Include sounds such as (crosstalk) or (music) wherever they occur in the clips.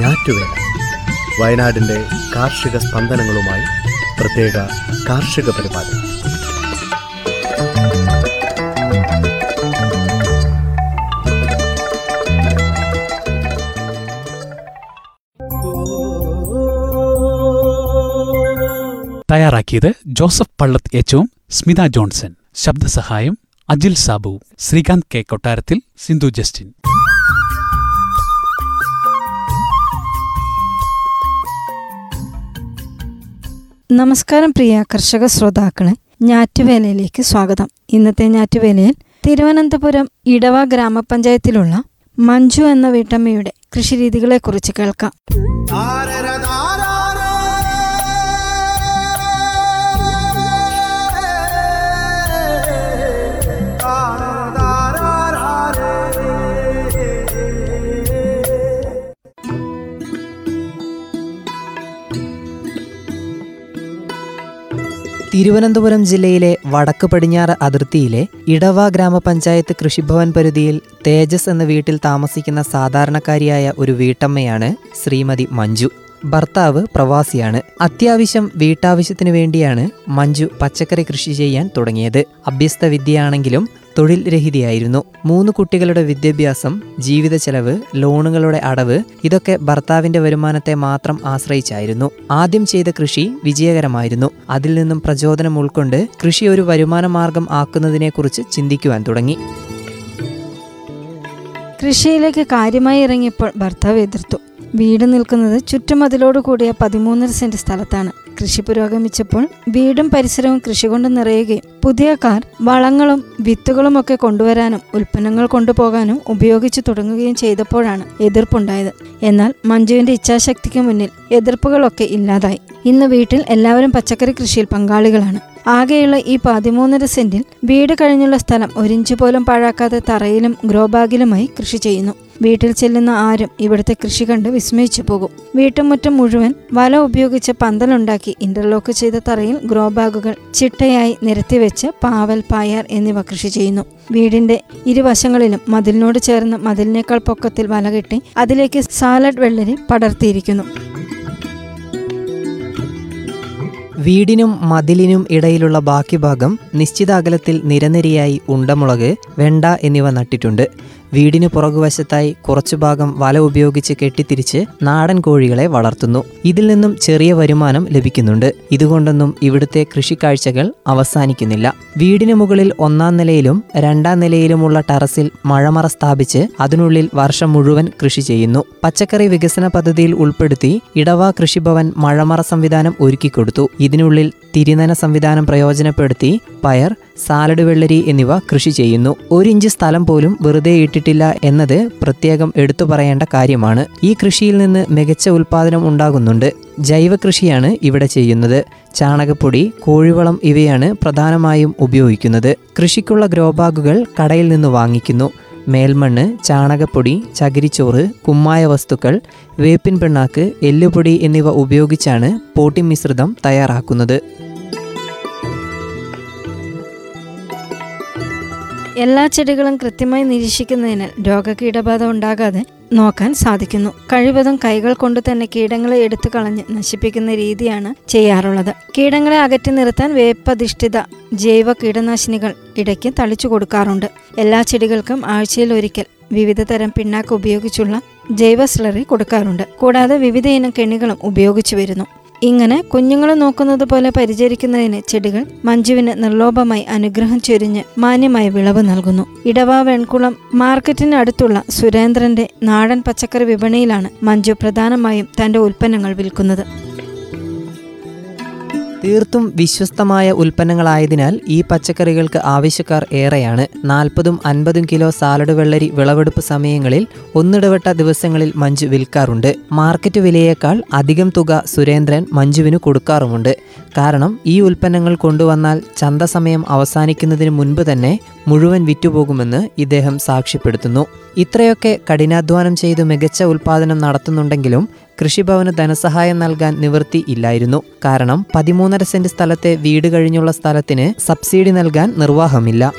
ഞാറ്റുവേല. വയനാടിന്റെ കാർഷിക സ്പന്ദനങ്ങളുമായി പ്രത്യേക കാർഷിക പരിപാടി. തയ്യാറാക്കിയത് ജോസഫ് പള്ളത്ത് എച്ചും സ്മിത ജോൺസൺ. ശബ്ദസഹായം Ajil Sabu. Srikanth K Kottarathil Sindhu Justin. നമസ്കാരം പ്രിയ കർഷക ശ്രോതാക്കളെ ഞാറ്റുവേലയിലേക്ക് സ്വാഗതം. ഇന്നത്തെ ഞാറ്റുവേലയിൽ തിരുവനന്തപുരം ഇടവ ഗ്രാമപഞ്ചായത്തിലുള്ള മഞ്ജു എന്ന വീട്ടമ്മയുടെ കൃഷിരീതികളെക്കുറിച്ച് കേൾക്കാം. തിരുവനന്തപുരം ജില്ലയിലെ വടക്ക് പടിഞ്ഞാറ് അതിർത്തിയിലെ ഇടവ ഗ്രാമപഞ്ചായത്ത് കൃഷിഭവൻ പരിധിയിൽ തേജസ് എന്ന വീട്ടിൽ താമസിക്കുന്ന സാധാരണക്കാരിയായ ഒരു വീട്ടമ്മയാണ് ശ്രീമതി മഞ്ജു. ഭർത്താവ് പ്രവാസിയാണ്. അത്യാവശ്യം വീട്ടാവശ്യത്തിന് വേണ്ടിയാണ് മഞ്ജു പച്ചക്കറി കൃഷി ചെയ്യാൻ തുടങ്ങിയത്. അഭ്യസ്ത വിദ്യയാണെങ്കിലും തൊഴിൽ രഹിതയായിരുന്നു മൂന്ന് കുട്ടികളുടെ വിദ്യാഭ്യാസം ജീവിത ചെലവ് ലോണുകളുടെ അടവ് ഇതൊക്കെ ഭർത്താവിന്റെ വരുമാനത്തെ മാത്രം ആശ്രയിച്ചായിരുന്നു. ആദ്യം ചെയ്ത കൃഷി വിജയകരമായിരുന്നു. അതിൽ നിന്നും പ്രചോദനം ഉൾക്കൊണ്ട് കൃഷി ഒരു വരുമാന മാർഗം ആക്കുന്നതിനെക്കുറിച്ച് ചിന്തിക്കുവാൻ തുടങ്ങി. കൃഷിയിലേക്ക് കാര്യമായി ഇറങ്ങിയപ്പോൾ ഭർത്താവ് എതിർത്തു. വീട് നിൽക്കുന്നത് ചുറ്റുമതിലോട് കൂടിയ പതിമൂന്നര സെന്റ് സ്ഥലത്താണ്. കൃഷി പുരോഗമിച്ചപ്പോൾ വീടും പരിസരവും കൃഷി കൊണ്ട് നിറയുകയും പുതിയ കാർ വളങ്ങളും വിത്തുകളും ഒക്കെ കൊണ്ടുവരാനും ഉൽപ്പന്നങ്ങൾ കൊണ്ടുപോകാനും ഉപയോഗിച്ചു തുടങ്ങുകയും ചെയ്തപ്പോഴാണ് എതിർപ്പുണ്ടായത്. എന്നാൽ മഞ്ജുവിന്റെ ഇച്ഛാശക്തിക്ക് മുന്നിൽ എതിർപ്പുകളൊക്കെ ഇല്ലാതായി. ഇന്ന് വീട്ടിൽ എല്ലാവരും പച്ചക്കറി കൃഷിയിൽ പങ്കാളികളാണ്. ആകെയുള്ള ഈ പതിമൂന്നര സെന്റിൽ വീട് കഴിഞ്ഞുള്ള സ്ഥലം ഒരിഞ്ചു പോലും പാഴാക്കാതെ തറയിലും ഗ്രോ ബാഗിലുമായി കൃഷി ചെയ്യുന്നു. വീട്ടിൽ ചെല്ലുന്ന ആരും ഇവിടുത്തെ കൃഷി കണ്ട് വിസ്മയിച്ചു പോകും. വീട്ടുമുറ്റം മുഴുവൻ വല ഉപയോഗിച്ച് പന്തലുണ്ടാക്കി ഇന്റർലോക്ക് ചെയ്ത തറയിൽ ഗ്രോ ബാഗുകൾ ചിട്ടയായി നിരത്തിവെച്ച് പാവൽ പായാർ എന്നിവ കൃഷി ചെയ്യുന്നു. വീടിന്റെ ഇരുവശങ്ങളിലും മതിലിനോട് ചേർന്ന് മതിലിനേക്കാൾ പൊക്കത്തിൽ വല കെട്ടി അതിലേക്ക് സാലഡ് വെള്ളരി പടർത്തിയിരിക്കുന്നു. വീടിനും മതിലിനും ഇടയിലുള്ള ബാക്കി ഭാഗം നിശ്ചിത അകലത്തിൽ നിരനിരയായി ഉണ്ടമുളക് വെണ്ട എന്നിവ നട്ടിട്ടുണ്ട്. വീടിന് പുറകുവശത്തായി കുറച്ചു ഭാഗം വല ഉപയോഗിച്ച് കെട്ടിത്തിരിച്ച് നാടൻ കോഴികളെ വളർത്തുന്നു. ഇതിൽ നിന്നും ചെറിയ വരുമാനം ലഭിക്കുന്നുണ്ട്. ഇതുകൊണ്ടൊന്നും ഇവിടുത്തെ കൃഷിക്കാഴ്ചകൾ അവസാനിക്കുന്നില്ല. വീടിന് മുകളിൽ ഒന്നാം നിലയിലും രണ്ടാം നിലയിലുമുള്ള ടെറസിൽ മഴമറ സ്ഥാപിച്ച് അതിനുള്ളിൽ വർഷം മുഴുവൻ കൃഷി ചെയ്യുന്നു. പച്ചക്കറി വികസന പദ്ധതിയിൽ ഉൾപ്പെടുത്തി ഇടവ കൃഷിഭവൻ മഴമറ സംവിധാനം ഒരുക്കിക്കൊടുത്തു. ഇതിനുള്ളിൽ തിരിനന സംവിധാനം പ്രയോജനപ്പെടുത്തി പയർ സാലഡ് വെള്ളരി എന്നിവ കൃഷി ചെയ്യുന്നു. ഒരു ഇഞ്ച് സ്ഥലം പോലും വെറുതെ ഇട്ടിട്ടില്ല എന്നത് പ്രത്യേകം എടുത്തു പറയേണ്ട കാര്യമാണ്. ഈ കൃഷിയിൽ നിന്ന് മികച്ച ഉൽപാദനം ഉണ്ടാകുന്നുണ്ട്. ജൈവ കൃഷിയാണ് ഇവിടെ ചെയ്യുന്നത്. ചാണകപ്പൊടി കോഴിവളം ഇവയാണ് പ്രധാനമായും ഉപയോഗിക്കുന്നത്. കൃഷിക്കുള്ള ഗ്രോബാഗുകൾ കടയിൽ നിന്ന് വാങ്ങിക്കുന്നു. മേൽമണ്ണ് ചാണകപ്പൊടി ചകിരിച്ചോറ് കുമ്മായ വസ്തുക്കൾ വേപ്പിൻ പിണ്ണാക്ക് എല്ലുപൊടി എന്നിവ ഉപയോഗിച്ചാണ് പോട്ടി മിശ്രിതം തയ്യാറാക്കുന്നത്. എല്ലാ ചെടികളും കൃത്യമായി നിരീക്ഷിക്കുന്നതിനാൽ രോഗകീടബാധ ഉണ്ടാകാതെ നോക്കാൻ സാധിക്കുന്നു. കഴിവതും കൈകൾ കൊണ്ട് തന്നെ കീടങ്ങളെ എടുത്തു കളഞ്ഞ് നശിപ്പിക്കുന്ന രീതിയാണ് ചെയ്യാറുള്ളത്. കീടങ്ങളെ അകറ്റി നിർത്താൻ വേപ്പധിഷ്ഠിത ജൈവ കീടനാശിനികൾ ഇടയ്ക്ക് തളിച്ചു കൊടുക്കാറുണ്ട്. എല്ലാ ചെടികൾക്കും ആഴ്ചയിൽ ഒരിക്കൽ വിവിധ തരം പിണ്ണാക്ക് ഉപയോഗിച്ചുള്ള ജൈവ സ്ലറി കൊടുക്കാറുണ്ട്. കൂടാതെ വിവിധ ഇനം കെണികളും ഉപയോഗിച്ചു വരുന്നു. ഇങ്ങനെ കുഞ്ഞുങ്ങളെ നോക്കുന്നത് പോലെ പരിചരിക്കുന്നതിന് ചെടികൾ മഞ്ജുവിന് നിർലോഭമായി അനുഗ്രഹം ചൊരിഞ്ഞ് മാന്യമായ വിളവ് നൽകുന്നു. ഇടവ വെൺകുളം മാർക്കറ്റിന് അടുത്തുള്ള സുരേന്ദ്രന്റെ നാടൻ പച്ചക്കറി വിപണിയിലാണ് മഞ്ജു പ്രധാനമായും തന്റെ ഉൽപ്പന്നങ്ങൾ വിൽക്കുന്നത്. തീർത്തും വിശ്വസ്തമായ ഉൽപ്പന്നങ്ങളായതിനാൽ ഈ പച്ചക്കറികൾക്ക് ആവശ്യക്കാർ ഏറെയാണ്. നാൽപ്പതും അൻപതും കിലോ സാലഡ് വെള്ളരി വിളവെടുപ്പ് സമയങ്ങളിൽ ഒന്നിടവട്ട ദിവസങ്ങളിൽ മഞ്ജു വിൽക്കാറുണ്ട്. മാർക്കറ്റ് വിലയേക്കാൾ അധികം തുക സുരേന്ദ്രൻ മഞ്ജുവിന് കൊടുക്കാറുമുണ്ട്. കാരണം ഈ ഉൽപ്പന്നങ്ങൾ കൊണ്ടുവന്നാൽ ചന്ത സമയം അവസാനിക്കുന്നതിന് മുൻപ് തന്നെ മുഴുവൻ വിറ്റുപോകുമെന്ന് ഇദ്ദേഹം സാക്ഷ്യപ്പെടുത്തുന്നു. ഇത്രയൊക്കെ കഠിനാധ്വാനം ചെയ്ത് മികച്ച ഉൽപ്പാദനം നടത്തുന്നുണ്ടെങ്കിലും കൃഷിഭവന് ധനസഹായം നൽകാൻ നിവൃത്തി ഇല്ലായിരുന്നു. കാരണം പതിമൂന്നര സെന്റ് സ്ഥലത്തെ വീട് കഴിഞ്ഞുള്ള സ്ഥലത്തിന് സബ്സിഡി നൽകാൻ നിർവാഹമില്ല.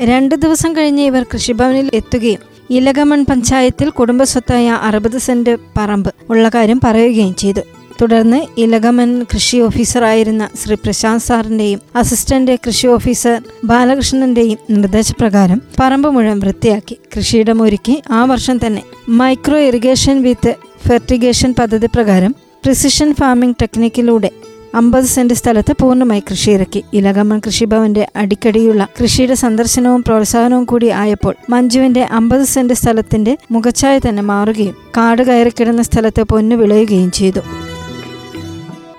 രണ്ട് ദിവസം കഴിഞ്ഞ് ഇവർ കൃഷിഭവനിൽ എത്തുകയും ഇലകമൺ പഞ്ചായത്തിൽ കുടുംബസ്വത്തായ അറുപത് സെന്റ് പറമ്പ് ഉള്ള കാര്യം പറയുകയും ചെയ്തു. തുടർന്ന് ഇലകമൻ കൃഷി ഓഫീസറായിരുന്ന ശ്രീ പ്രശാന്ത് സാറിന്റെയും അസിസ്റ്റന്റ് കൃഷി ഓഫീസർ ബാലകൃഷ്ണന്റെയും നിർദ്ദേശപ്രകാരം പറമ്പ് മുഴുവൻ വൃത്തിയാക്കി കൃഷിയിടം ഒരുക്കി ആ വർഷം തന്നെ മൈക്രോ ഇറിഗേഷൻ വിത്ത് ഫെർട്ടിഗേഷൻ പദ്ധതി പ്രകാരം പ്രിസിഷൻ ഫാമിംഗ് ടെക്നിക്കിലൂടെ അമ്പത് സെന്റ് സ്ഥലത്ത് പൂർണമായി കൃഷി ഇറക്കി ഇലകമ്മൻ കൃഷിഭവന്റെ അടിക്കടിയുള്ള കൃഷിയുടെ സന്ദർശനവും പ്രോത്സാഹനവും കൂടി ആയപ്പോൾ മഞ്ജുവിന്റെ അമ്പത് സെന്റ് സ്ഥലത്തിന്റെ മുഖച്ഛായ തന്നെ മാറുകയും കാട് കയറിക്കിടന്ന സ്ഥലത്ത് പൊന്നു വിളയുകയും ചെയ്തു.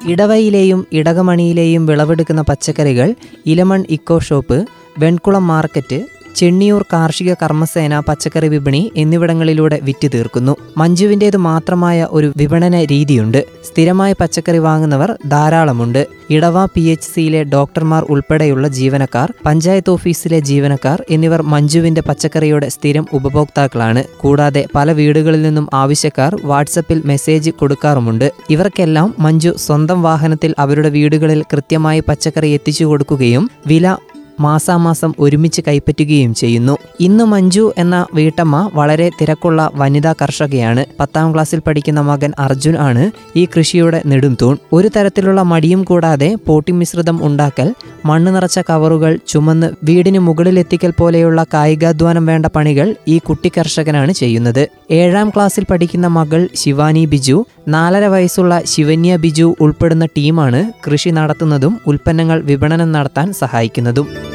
ഇടവയിലെയും ഇടകമണിയിലെയും വിളവെടുക്കുന്ന പച്ചക്കറികൾ ഇലമൺ eco shop Venkulam market Chenniyoor കാർഷിക കർമ്മസേന പച്ചക്കറി വിപണി എന്നിവിടങ്ങളിലൂടെ വിറ്റ് തീർക്കുന്നു മഞ്ജുവിന്റേത് മാത്രമായ ഒരു വിപണന രീതിയുണ്ട്. സ്ഥിരമായി പച്ചക്കറി വാങ്ങുന്നവർ ധാരാളമുണ്ട്. ഇടവ പി എച്ച് സിയിലെ ഡോക്ടർമാർ ഉൾപ്പെടെയുള്ള ജീവനക്കാർ പഞ്ചായത്ത് ഓഫീസിലെ ജീവനക്കാർ എന്നിവർ മഞ്ജുവിന്റെ പച്ചക്കറിയുടെ സ്ഥിരം ഉപഭോക്താക്കളാണ്. കൂടാതെ പല വീടുകളിൽ നിന്നും ആവശ്യക്കാർ വാട്സപ്പിൽ മെസ്സേജ് കൊടുക്കാറുമുണ്ട്. ഇവർക്കെല്ലാം മഞ്ജു സ്വന്തം വാഹനത്തിൽ അവരുടെ വീടുകളിൽ കൃത്യമായി പച്ചക്കറി എത്തിച്ചു കൊടുക്കുകയും വില മാസാമാസം ഒരുമിച്ച് കൈപ്പറ്റുകയും ചെയ്യുന്നു. ഇന്ന് മഞ്ജു എന്ന വീട്ടമ്മ വളരെ തിരക്കുള്ള വനിതാ കർഷകയാണ്. പത്താം ക്ലാസ്സിൽ പഠിക്കുന്ന മകൻ അർജുൻ ആണ് ഈ കൃഷിയുടെ നെടുംതൂൺ. ഒരു തരത്തിലുള്ള മടിയും കൂടാതെ പോട്ടി മിശ്രിതം ഉണ്ടാക്കൽ മണ്ണ് നിറച്ച കവറുകൾ ചുമന്ന് വീടിന് മുകളിലെത്തിക്കൽ പോലെയുള്ള കായികാധ്വാനം വേണ്ട പണികൾ ഈ കുട്ടി കർഷകനാണ് ചെയ്യുന്നത്. ഏഴാം ക്ലാസ്സിൽ പഠിക്കുന്ന മകൾ ശിവാനി ബിജു നാലര വയസ്സുള്ള ശിവന്യ ബിജു ഉൾപ്പെടുന്ന ടീമാണ് കൃഷി നടത്തുന്നതും ഉൽപ്പന്നങ്ങൾ വിപണനം നടത്താൻ സഹായിക്കുന്നതും.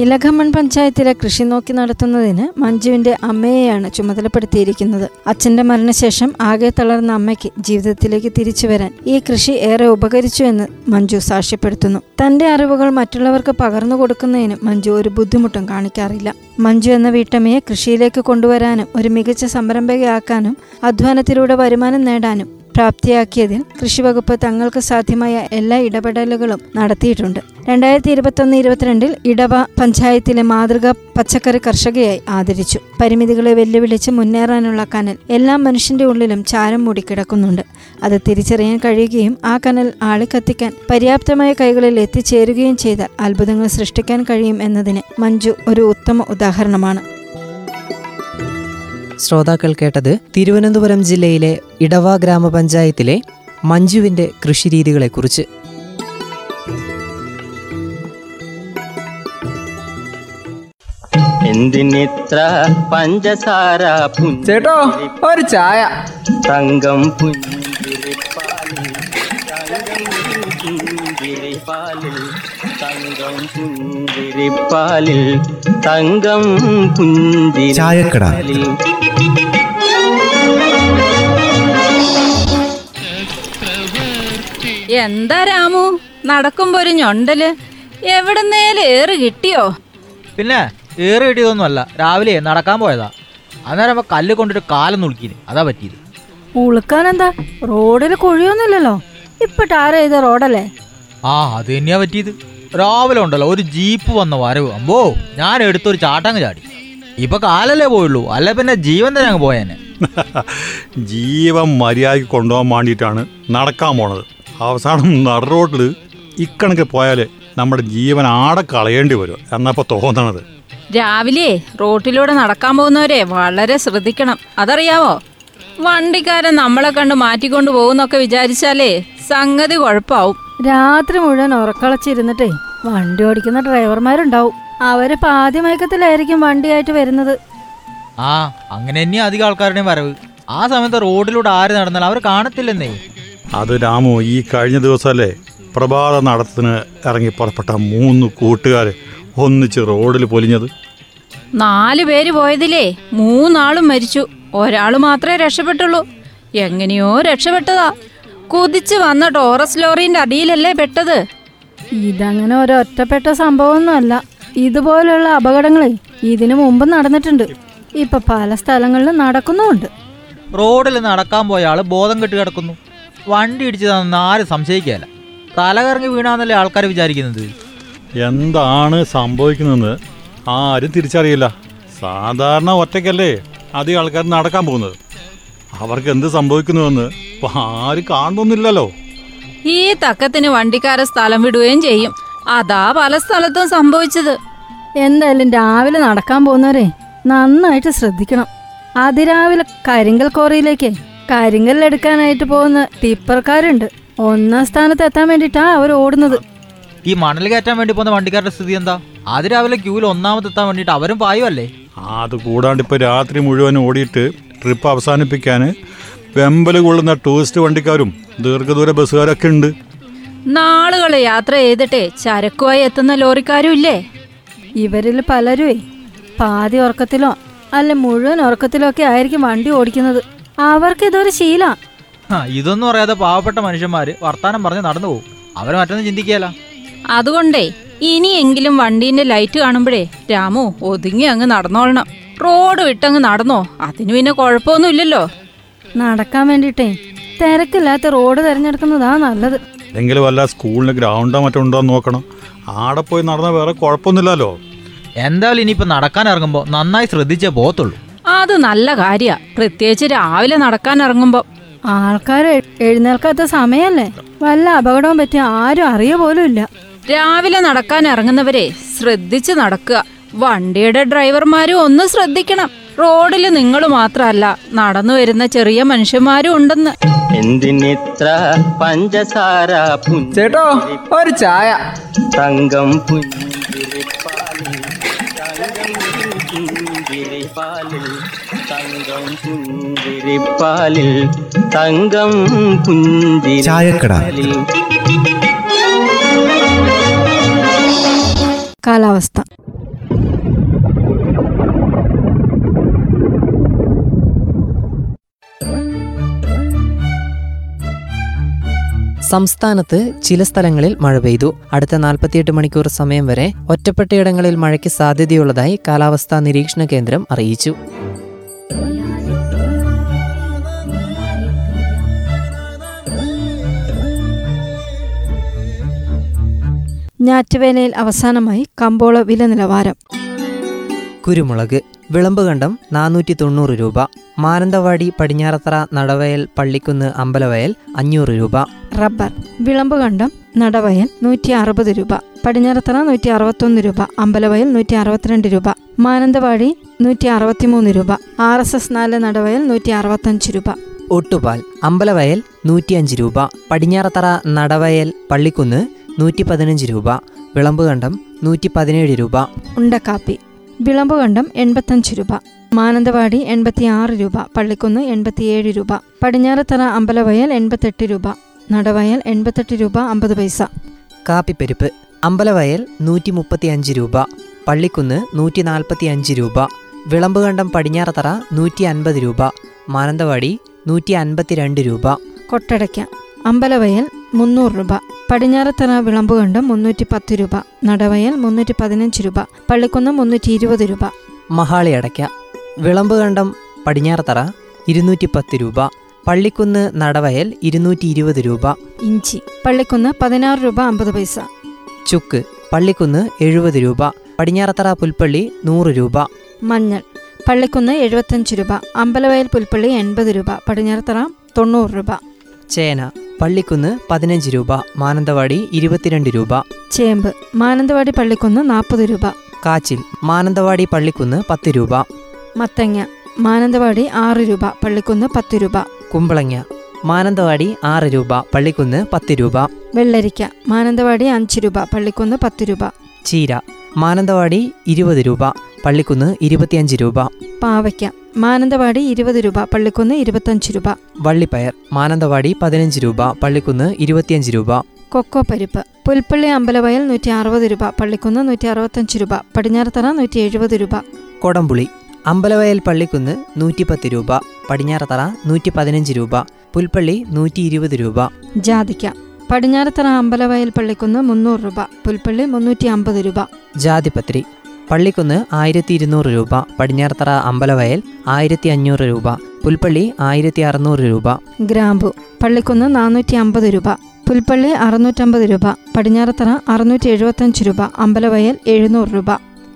ഇലഖമ്മൺ പഞ്ചായത്തിലെ കൃഷി നോക്കി നടത്തുന്നതിന് മഞ്ജുവിന്റെ അമ്മയെയാണ് ചുമതലപ്പെടുത്തിയിരിക്കുന്നത്. അച്ഛന്റെ മരണശേഷം ആകെ തളർന്ന അമ്മയ്ക്ക് ജീവിതത്തിലേക്ക് തിരിച്ചു വരാൻ ഈ കൃഷി ഏറെ ഉപകരിച്ചു എന്ന് മഞ്ജു സാക്ഷ്യപ്പെടുത്തുന്നു. തന്റെ അറിവുകൾ മറ്റുള്ളവർക്ക് പകർന്നു കൊടുക്കുന്നതിന് മഞ്ജു ഒരു ബുദ്ധിമുട്ടും കാണിക്കാറില്ല. മഞ്ജു എന്ന വീട്ടമ്മയെ കൃഷിയിലേക്ക് കൊണ്ടുവരാനും ഒരു മികച്ച സംരംഭകയാക്കാനും അധ്വാനത്തിലൂടെ വരുമാനം നേടാനും പ്രാപ്തിയാക്കിയതിൽ കൃഷിവകുപ്പ് തങ്ങൾക്ക് സാധ്യമായ എല്ലാ ഇടപെടലുകളും നടത്തിയിട്ടുണ്ട്. രണ്ടായിരത്തി ഇരുപത്തൊന്ന് ഇരുപത്തിരണ്ടിൽ ഇടവ പഞ്ചായത്തിലെ മാതൃക പച്ചക്കറി കർഷകയായി ആദരിച്ചു. പരിമിതികളെ വെല്ലുവിളിച്ച് മുന്നേറാനുള്ള കനൽ എല്ലാ മനുഷ്യന്റെ ഉള്ളിലും ചാരം മൂടിക്കിടക്കുന്നുണ്ട് അത് തിരിച്ചറിയാൻ കഴിയുകയും ആ കനൽ ആളിക്കത്തിക്കാൻ പര്യാപ്തമായ കൈകളിൽ എത്തിച്ചേരുകയും ചെയ്താൽ അത്ഭുതങ്ങൾ സൃഷ്ടിക്കാൻ കഴിയും എന്നതിന് മഞ്ജു ഒരു ഉത്തമ ഉദാഹരണമാണ്. ശ്രോതാക്കൾ കേട്ടത് തിരുവനന്തപുരം ജില്ലയിലെ ഇടവ ഗ്രാമപഞ്ചായത്തിലെ മഞ്ജുവിന്റെ കൃഷിരീതികളെക്കുറിച്ച്. എന്തിനിത്ര പഞ്ചസാര ചേട്ടോ ഒരു ചായ. തങ്കം പുഞ്ചിരിപ്പാലിൽ തങ്കം പുഞ്ചിരിപ്പാലിൽ തങ്കം പുഞ്ചിരിപ്പാലിൽ എന്താ രാമു? നടക്കുമ്പോ ഒരു ഞൊണ്ടൽ. എവിടുന്നേലും ഏറ് കിട്ടിയോ? പിന്നെ ഏറ് കിട്ടിയതൊന്നുമല്ല. രാവിലെ നടക്കാൻ പോയതാ. അന്നേരം അപ്പൊ കല്ല് കൊണ്ടിട്ട് കാലം നുളുക്കിന്. അതാ പറ്റിയത്. ഉളുക്കാനെന്താ? റോഡിൽ കുഴിയൊന്നുമില്ലല്ലോ. ഇപ്പൊ ടാർ ചെയ്ത റോഡല്ലേ? ആ അത് തന്നെയാ പറ്റിയത്. രാവിലെ ഉണ്ടല്ലോ ഒരു ജീപ്പ് വന്ന വരവ്. അമ്പോ ഞാൻ എടുത്തൊരു ചാട്ടങ്ങ് ചാടി. ഇപ്പൊ കാലല്ലേ പോയുള്ളൂ. അല്ല പിന്നെ ജീവൻ തന്നെ അങ്ങ് പോയേനെ. (laughs) ജീവൻ മര്യാദയ്ക്ക് കൊണ്ടുപോകാൻ വേണ്ടിയിട്ടാണ് നടക്കാൻ പോണത്. അവസാനം നട റോഡിൽ ഇക്കണക്ക് പോയാലേ നമ്മുടെ ജീവൻ ആടെ കളയേണ്ടി വരും. എന്നപ്പോൾ തോന്നണത്. രാവിലെ റോട്ടിലൂടെ നടക്കാൻ പോകുന്നവരെ വളരെ ശ്രദ്ധിക്കണം. അതറിയാവോ? വണ്ടിക്കാരൻ നമ്മളെ കണ്ട് മാറ്റിക്കൊണ്ട് പോകുന്നൊക്കെ വിചാരിച്ചാലേ സംഗതി കുഴപ്പാവും. രാത്രി മുഴുവൻ ഉറക്കളച്ചിരുന്നിട്ടേ വണ്ടി ഓടിക്കുന്ന ഡ്രൈവർമാരുണ്ടാവും. അവർ പാതിമയക്കത്തിലായിരിക്കും വണ്ടിയായിട്ട് വരുന്നത്. ആ അങ്ങനെ തന്നെയാ അധികം ആൾക്കാരുടെയും വരവ്. ആ സമയത്ത് റോഡിലൂടെ ആര് നടന്നാൽ അവർ കാണത്തില്ലെന്നേ. അത് രാമു ഈ കഴിഞ്ഞ ദിവസം അല്ലേ പ്രഭാത നടത്തിന് ഇറങ്ങി പുറപ്പെട്ട മൂന്ന് കൂട്ടുകാർ ഒന്നിച്ച് റോഡിൽ പൊലിഞ്ഞത്. നാല് പേര് പോയതിലേ മൂന്നാളും മരിച്ചു. ഒരാൾ മാത്രമേ രക്ഷപ്പെട്ടുള്ളൂ. എങ്ങനെയോ രക്ഷപ്പെട്ടതാ. കുതിച്ചു വന്ന ടോറസ് ലോറിന്റെ അടിയിലല്ലേ പെട്ടത്. ഇതങ്ങനെ ഒരൊറ്റപ്പെട്ട സംഭവമൊന്നുമല്ല. ഇതുപോലുള്ള അപകടങ്ങൾ ഇതിനു മുമ്പ് നടന്നിട്ടുണ്ട്. ഇപ്പൊ പല സ്ഥലങ്ങളിലും നടക്കുന്നുമുണ്ട്. റോഡിൽ നടക്കാൻ പോയ ആൾ ബോധം കെട്ട് കിടക്കുന്നു. വണ്ടി ഇടിച്ചതാണെന്ന് ആരും സംശയിക്കുകയല്ല. തലകറങ്ങി വീണാന്നല്ലേ ആൾക്കാർ വിചാരിക്കുന്നത്? എന്താണ് സംഭവിക്കുന്നത് ആരും തിരിച്ചറിയില്ല. സാധാരണ ഒറ്റയ്ക്കല്ലേ അധികം ആൾക്കാർ നടക്കാൻ പോകുന്നത്. അവർക്ക് എന്ത് സംഭവിക്കുന്നുവെന്ന് ഇപ്പൊ ആരും കാണുന്നില്ലല്ലോ ഈ തക്കത്തിന് വണ്ടിക്കാരെ സ്ഥലം വിടുകയും ചെയ്യും. അതാ പല സ്ഥലത്തും സംഭവിച്ചത്. എന്തായാലും രാവിലെ നടക്കാൻ പോകുന്നവരെ നന്നായിട്ട് ശ്രദ്ധിക്കണം. അതിരാവിലെ കരിങ്കൽ കോറിയിലേക്ക് കരിങ്കൽ എടുക്കാനായിട്ട് പോകുന്ന ടിപ്പർക്കാരുണ്ട്. ഒന്നാം സ്ഥാനത്ത് എത്താൻ വേണ്ടിട്ടാ അവർ ഓടുന്നത്. ഈ മണൽ കയറ്റാൻ വേണ്ടി പോകുന്ന വണ്ടിക്കാരുടെ സ്ഥിതി എന്താ? അത് രാവിലെ ക്യൂവിൽ ഒന്നാമതെത്താൻ വേണ്ടിട്ട് അവരും പായുമല്ലേ അത് കൂടാണ്ട് ഇപ്പോൾ രാത്രി മുഴുവൻ ഓടിയിട്ട് ട്രിപ്പ് അവസാനിപ്പിക്കാൻ വെമ്പൽ കൊള്ളുന്ന ടൂറിസ്റ്റ് വണ്ടിക്കാരും ദീർഘദൂര ബസ്സുകാരൊക്കെ ഉണ്ട്. നാളുകൾ യാത്ര ചെയ്തിട്ടേ ചരക്കുമായി എത്തുന്ന ലോറിക്കാരും ഇല്ലേ? ഇവരിൽ പലരും പാതി ഉറക്കത്തിലോ അല്ല മുഴുവൻ ഉറക്കത്തിലോ ഒക്കെ ആയിരിക്കും വണ്ടി ഓടിക്കുന്നത്. അവർക്ക് ഇതൊരു ശീലാ. ആ, ഇതൊന്നും അറിയാതെ പാവപ്പെട്ട മനുഷ്യന്മാര് വർത്താനം പറഞ്ഞ് നടന്നു പോകും. അവരെ മറ്റൊന്നും ചിന്തിക്കുകയല്ല അതുകൊണ്ടേ ഇനിയെങ്കിലും വണ്ടീന്റെ ലൈറ്റ് കാണുമ്പോഴേ രാമു ഒതുങ്ങി അങ്ങ് നടന്നോളണം. റോഡ് വിട്ടങ്ങ് നടന്നോ? അതിന് പിന്നെ കുഴപ്പമൊന്നുമില്ലല്ലോ. നടക്കാൻ വേണ്ടിട്ടേ തിരക്കില്ലാത്ത റോഡ് തിരഞ്ഞെടുക്കുന്നതാ നല്ലത്. എങ്കിലും വല്ല സ്കൂളിന് ഗ്രൗണ്ടോ മറ്റോ ഉണ്ടോ നോക്കണം. ആടെ പോയി നടന്ന വേറെ കുഴപ്പമൊന്നുമില്ലല്ലോ. എന്തായാലും ഇനിയിപ്പോ നടക്കാൻ ഇറങ്ങുമ്പോൾ നന്നായി ശ്രദ്ധിച്ചേ പോകത്തുള്ളൂ. അത് നല്ല കാര്യ. പ്രത്യേകിച്ച് രാവിലെ നടക്കാൻ ഇറങ്ങുമ്പോ. ആൾക്കാർ എഴുന്നേൽക്കാത്ത സമയല്ലേ വല്ല അപകടവും പറ്റി ആരും അറിയ പോലും ഇല്ല രാവിലെ നടക്കാൻ ഇറങ്ങുന്നവരെ ശ്രദ്ധിച്ച് നടക്കുക. വണ്ടിയുടെ ഡ്രൈവർമാരും ഒന്ന് ശ്രദ്ധിക്കണം. റോഡിൽ നിങ്ങൾ മാത്രമല്ല നടന്നു വരുന്ന ചെറിയ മനുഷ്യന്മാരും ഉണ്ടെന്ന്. എന്തിനിത്ര പഞ്ചസാര ചേട്ടോ ഒരു ചായ. തങ്കം പുഞ്ചിരിപ്പാലിൽ തങ്കം പുഞ്ചിരിപ്പാലിൽ തങ്കം പുഞ്ചിരിപ്പാലിൽ കാലാവസ്ഥ. സംസ്ഥാനത്ത് ചില സ്ഥലങ്ങളിൽ മഴ പെയ്തു. അടുത്ത നാൽപ്പത്തിയെട്ട് മണിക്കൂർ സമയം വരെ ഒറ്റപ്പെട്ടയിടങ്ങളിൽ മഴയ്ക്ക് സാധ്യതയുള്ളതായി കാലാവസ്ഥാ നിരീക്ഷണ കേന്ദ്രം അറിയിച്ചു. ഞാറ്റുവേലയിൽ അവസാനമായി കമ്പോള വില നിലവാരം. കുരുമുളക് വിളമ്പ് കണ്ടം നാനൂറ്റി തൊണ്ണൂറ് രൂപ മാനന്തവാടി പടിഞ്ഞാറത്തറ നടവയൽ പള്ളിക്കുന്ന് അമ്പലവയൽ അഞ്ഞൂറ് രൂപ. റബ്ബർ വിളമ്പ് കണ്ടം നടവയൽ നൂറ്റി അറുപത് രൂപ പടിഞ്ഞാറത്തറ നൂറ്റി അറുപത്തൊന്ന് രൂപ അമ്പലവയൽ നൂറ്റി അറുപത്തിരണ്ട് രൂപ മാനന്തവാടി നൂറ്റി അറുപത്തിമൂന്ന് രൂപ ആർ എസ് എസ് നാല് നടവയൽ നൂറ്റി അറുപത്തഞ്ച് രൂപ. ഒട്ടുപാൽ അമ്പലവയൽ നൂറ്റിയഞ്ച് രൂപ പടിഞ്ഞാറത്തറ നടവയൽ പള്ളിക്കുന്ന് നൂറ്റി പതിനഞ്ച് രൂപ. വിളമ്പ് കണ്ടം നൂറ്റി പതിനേഴ് രൂപ. ഉണ്ടക്കാപ്പി. വിളമ്പ് കണ്ടം എൺപത്തഞ്ച് രൂപ. മാനന്തവാടി എൺപത്തിയാറ് രൂപ. പള്ളിക്കുന്ന് എൺപത്തിയേഴ് രൂപ. പടിഞ്ഞാറത്തറ അമ്പലവയൽ എൺപത്തെട്ട് രൂപ. നടവയൽ എൺപത്തെട്ട് രൂപ അമ്പത് പൈസ. കാപ്പിപ്പരിപ്പ് അമ്പലവയൽ നൂറ്റി മുപ്പത്തി അഞ്ച് രൂപ. പള്ളിക്കുന്ന് നൂറ്റി നാൽപ്പത്തി അഞ്ച് രൂപ. വിളമ്പുകണ്ടം പടിഞ്ഞാറത്തറ നൂറ്റി അൻപത് രൂപ. മാനന്തവാടി നൂറ്റി അൻപത്തിരണ്ട് രൂപ. കൊട്ടടയ്ക്ക. അമ്പലവയൽ മുന്നൂറ് രൂപ. പടിഞ്ഞാറത്തറ വിളമ്പുകണ്ടം മുന്നൂറ്റി പത്ത് രൂപ. നടവയൽ മുന്നൂറ്റി പതിനഞ്ച് രൂപ. പള്ളിക്കുന്ന് മുന്നൂറ്റി ഇരുപത് രൂപ. മഹാളി അടയ്ക്ക. വിളമ്പുകണ്ടം പടിഞ്ഞാറത്തറ ഇരുന്നൂറ്റി പത്ത് രൂപ. പള്ളിക്കുന്ന് നടവയൽ ഇരുന്നൂറ്റി ഇരുപത് രൂപ. ഇഞ്ചി. പള്ളിക്കുന്ന് പതിനാറ് രൂപ അമ്പത് പൈസ. ചുക്ക്. പള്ളിക്കുന്ന് എഴുപത് രൂപ. പടിഞ്ഞാറത്തറ പുൽപ്പള്ളി നൂറ് രൂപ. മഞ്ഞൾ. പള്ളിക്കുന്ന് എഴുപത്തഞ്ച് രൂപ. അമ്പലവയൽ പുൽപ്പള്ളി എൺപത് രൂപ. പടിഞ്ഞാറത്തറ തൊണ്ണൂറ് രൂപ. ചേന. പള്ളിക്കുന്ന് പതിനഞ്ച് രൂപ മാനന്തവാടി ഇരുപത്തിരണ്ട് രൂപ. ചേമ്പ് മാനന്തവാടി പള്ളിക്കുന്ന് നാൽപ്പത് രൂപ. കാച്ചിൽ മാനന്തവാടി പള്ളിക്കുന്ന് പത്ത് രൂപ. മത്തങ്ങ മാനന്തവാടി ആറ് രൂപ പള്ളിക്കുന്ന് പത്ത് രൂപ. കുമ്പളങ്ങ മാനന്തവാടി ആറ് രൂപ പള്ളിക്കുന്ന് പത്ത് രൂപ. വെള്ളരിക്ക മാനന്തവാടി അഞ്ച് രൂപ പള്ളിക്കുന്ന് പത്ത് രൂപ. ചീര മാനന്തവാടി ഇരുപത് രൂപ പള്ളിക്കുന്ന് ഇരുപത്തിയഞ്ച് രൂപ. പാവയ്ക്ക മാനന്തവാടി ഇരുപത് രൂപ പള്ളിക്കുന്ന് ഇരുപത്തഞ്ച് രൂപ. വള്ളിപ്പയർ മാനന്തവാടി പതിനഞ്ച് രൂപ പള്ളിക്കുന്ന് ഇരുപത്തിയഞ്ച് രൂപ. കൊക്കോ പരിപ്പ് പുൽപ്പള്ളി അമ്പലവയൽ നൂറ്റി അറുപത് രൂപ പള്ളിക്കുന്ന് നൂറ്റി അറുപത്തഞ്ച് രൂപ പടിഞ്ഞാറത്തറ നൂറ്റി എഴുപത് രൂപ. കൊടംപുളി അമ്പലവയൽ പള്ളിക്കുന്ന് നൂറ്റിപ്പത്ത് രൂപ പടിഞ്ഞാറത്തറ നൂറ്റി പതിനഞ്ച് രൂപ പുൽപ്പള്ളി നൂറ്റി ഇരുപത് രൂപ. ജാതിക്ക പടിഞ്ഞാറത്തറ അമ്പലവയൽ പള്ളിക്കുന്ന് മുന്നൂറ് രൂപ പുൽപ്പള്ളി മുന്നൂറ്റി അമ്പത് രൂപ. ജാതിപത്രി പള്ളിക്കുന്ന് ആയിരത്തി ഇരുന്നൂറ് രൂപ പടിഞ്ഞാറത്തറ അമ്പലവയൽ ആയിരത്തി അഞ്ഞൂറ് രൂപ പുൽപ്പള്ളി ആയിരത്തി അറുന്നൂറ് രൂപ. ഗ്രാമ്പു പള്ളിക്കുന്ന് നാനൂറ്റി അമ്പത് രൂപ പുൽപ്പള്ളി അറുന്നൂറ്റമ്പത് രൂപ പടിഞ്ഞാറത്തറ അറുന്നൂറ്റി എഴുപത്തഞ്ച് രൂപ അമ്പലവയൽ എഴുന്നൂറ് രൂപ.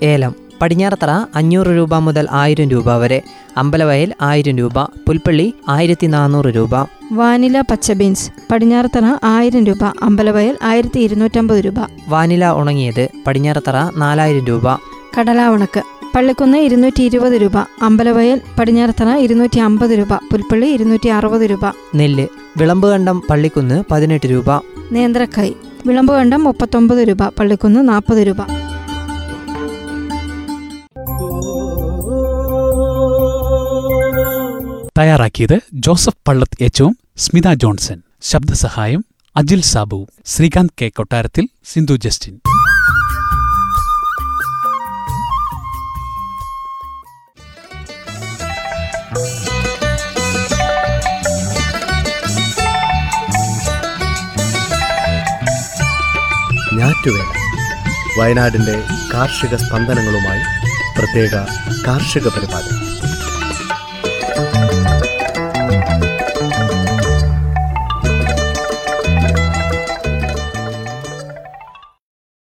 ഏലം പടിഞ്ഞാറത്തറ അഞ്ഞൂറ് രൂപ മുതൽ ആയിരം രൂപ വരെ അമ്പലവയൽ ആയിരം രൂപ പുൽപ്പള്ളി ആയിരത്തി നാനൂറ് രൂപ. വാനില പച്ച ബീൻസ് പടിഞ്ഞാറത്തറ ആയിരം രൂപ അമ്പലവയൽ ആയിരത്തി ഇരുന്നൂറ്റമ്പത് രൂപ. വാനില ഉണങ്ങിയത് പടിഞ്ഞാറത്തറ നാലായിരം രൂപ. കടലാവണക്ക്. പള്ളിക്കുന്ന് ഇരുന്നൂറ്റി ഇരുപത് രൂപ. അമ്പലവയൽ പടിഞ്ഞാറത്തറ ഇരുന്നൂറ്റി അമ്പത് രൂപ. പുൽപ്പള്ളി ഇരുന്നൂറ്റി അറുപത് രൂപ. നെല്ല്. വിളമ്പുകണ്ടം പള്ളിക്കുന്ന് പതിനെട്ട് രൂപ. നേന്ത്രക്കായ് വിളമ്പുകണ്ടം മുപ്പത്തൊമ്പത് രൂപ. പള്ളിക്കുന്ന് നാൽപ്പത് രൂപ. തയ്യാറാക്കിയത് ജോസഫ് പള്ളത്ത് എച്ചും സ്മിത ജോൺസൺ. ശബ്ദസഹായം Ajil Sabu. Srikanth K Kottarathil Sindhu Justin. ഞാറ്റുവേല. കാർഷിക സ്പന്ദനങ്ങളുമായി പ്രത്യേക കാർഷിക പരിപാടി.